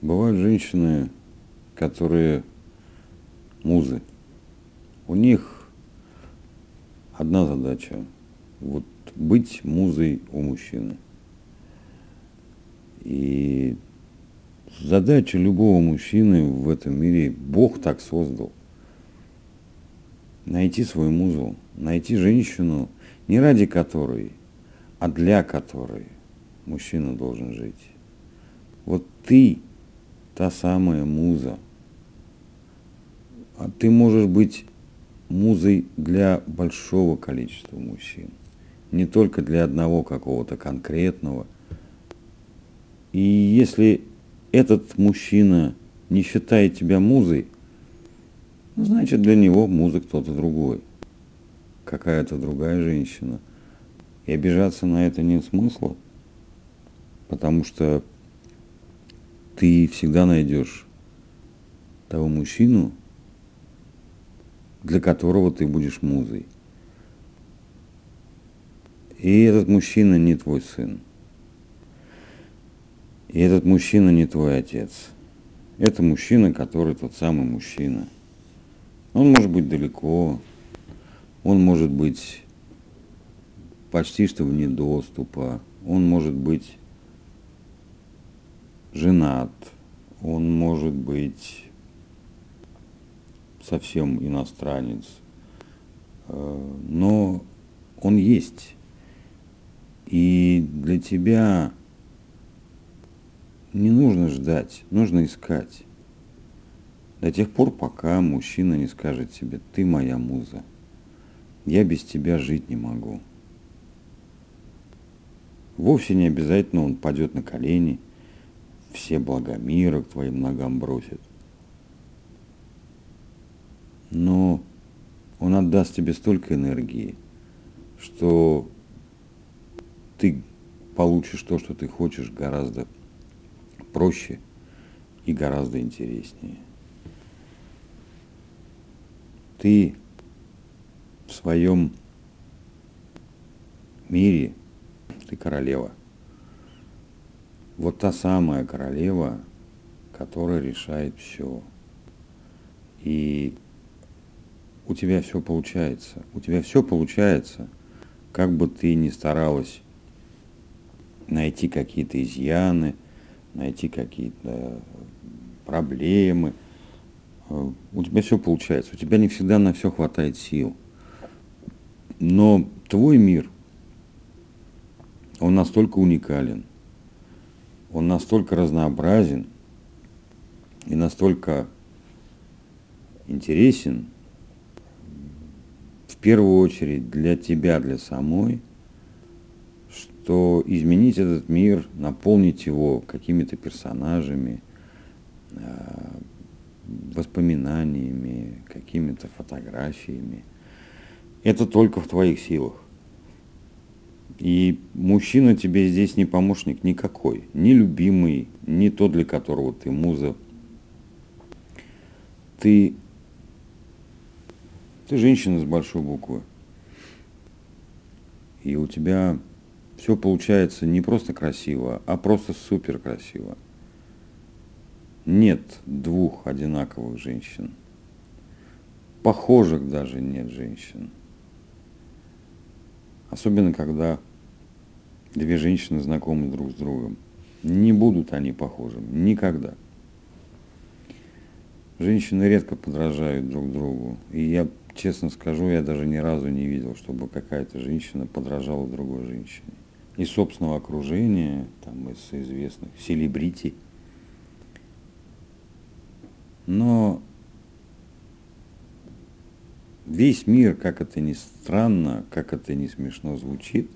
Бывают женщины, которые музы. У них одна задача – вот быть музой у мужчины. И задача любого мужчины в этом мире, Бог так создал, найти свою музу, найти женщину, не ради которой, а для которой мужчина должен жить. Вот ты та самая муза. А ты можешь быть музой для большого количества мужчин, не только для одного какого-то конкретного. И если этот мужчина не считает тебя музой, ну, значит для него муза кто-то другой, какая-то другая женщина. И обижаться на это нет смысла, потому что ты всегда найдешь того мужчину, для которого ты будешь музой. И этот мужчина не твой сын. И этот мужчина не твой отец. Это мужчина, который тот самый мужчина. Он может быть далеко, он может быть почти что вне доступа, он может быть женат, он может быть совсем иностранец, э, но он есть. И для тебя не нужно ждать, нужно искать. До тех пор, пока мужчина не скажет тебе, ты моя муза, я без тебя жить не могу. Вовсе не обязательно он падет на колени – все блага мира к твоим ногам бросит. Но он отдаст тебе столько энергии, что ты получишь то, что ты хочешь, гораздо проще и гораздо интереснее. Ты в своем мире, ты королева – вот та самая королева, которая решает все. И у тебя все получается. У тебя все получается, как бы ты ни старалась найти какие-то изъяны, найти какие-то проблемы. У тебя все получается. У тебя не всегда на все хватает сил. Но твой мир, он настолько уникален, он настолько разнообразен и настолько интересен, в первую очередь для тебя, для самой, что изменить этот мир, наполнить его какими-то персонажами, э, воспоминаниями, какими-то фотографиями, это только в твоих силах. И мужчина тебе здесь не помощник никакой, не любимый, не тот, для которого ты муза. Ты, ты женщина с большой буквы. И у тебя все получается не просто красиво, а просто супер красиво. Нет двух одинаковых женщин. Похожих даже нет женщин. Особенно когда две женщины знакомы друг с другом. Не будут они похожими. Никогда. Женщины редко подражают друг другу. И я честно скажу, я даже ни разу не видел, чтобы какая-то женщина подражала другой женщине. Из собственного окружения, там, из известных селебрити. Но весь мир, как это ни странно, как это ни смешно звучит,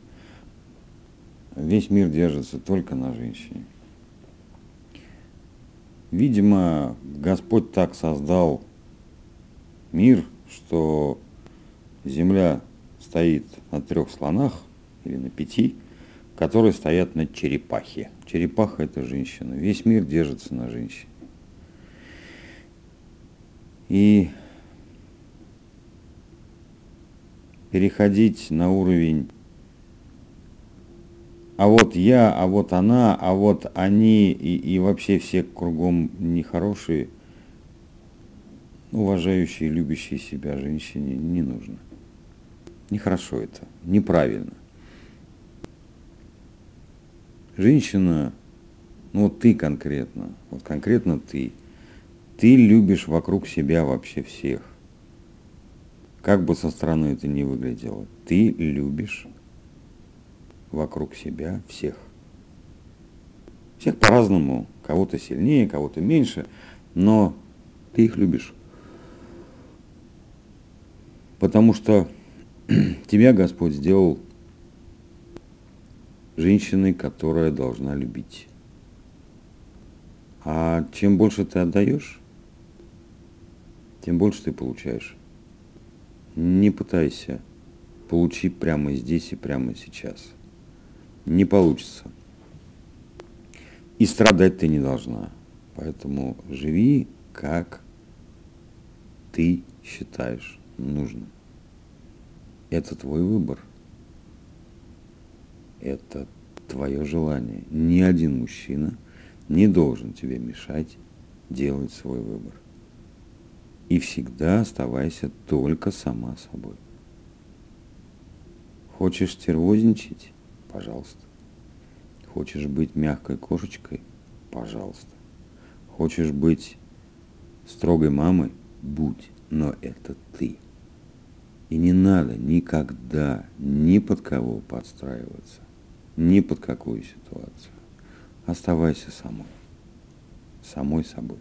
Весь мир держится только на женщине. Видимо, Господь так создал мир, что Земля стоит на трех слонах или на пяти, которые стоят на черепахе. Черепаха – это женщина. Весь мир держится на женщине. И переходить на уровень а вот я, а вот она, а вот они и, и вообще все кругом нехорошие, уважающие, любящие себя женщине не нужно. Нехорошо это, неправильно. Женщина, ну вот ты конкретно, вот конкретно ты, ты любишь вокруг себя вообще всех. Как бы со стороны это ни выглядело, ты любишь вокруг себя всех. Всех по-разному, кого-то сильнее, кого-то меньше, но ты их любишь. Потому что тебя Господь сделал женщиной, которая должна любить. А чем больше ты отдаешь, тем больше ты получаешь. Не пытайся получить прямо здесь и прямо сейчас не получится. И страдать ты не должна. Поэтому живи, как ты считаешь нужным. Это твой выбор. Это твое желание. Ни один мужчина не должен тебе мешать делать свой выбор. И всегда оставайся только сама собой. Хочешь стервозничать? Пожалуйста. Хочешь быть мягкой кошечкой? Пожалуйста. Хочешь быть строгой мамой? Будь, но это ты. И не надо никогда ни под кого подстраиваться, ни под какую ситуацию. Оставайся самой, самой собой.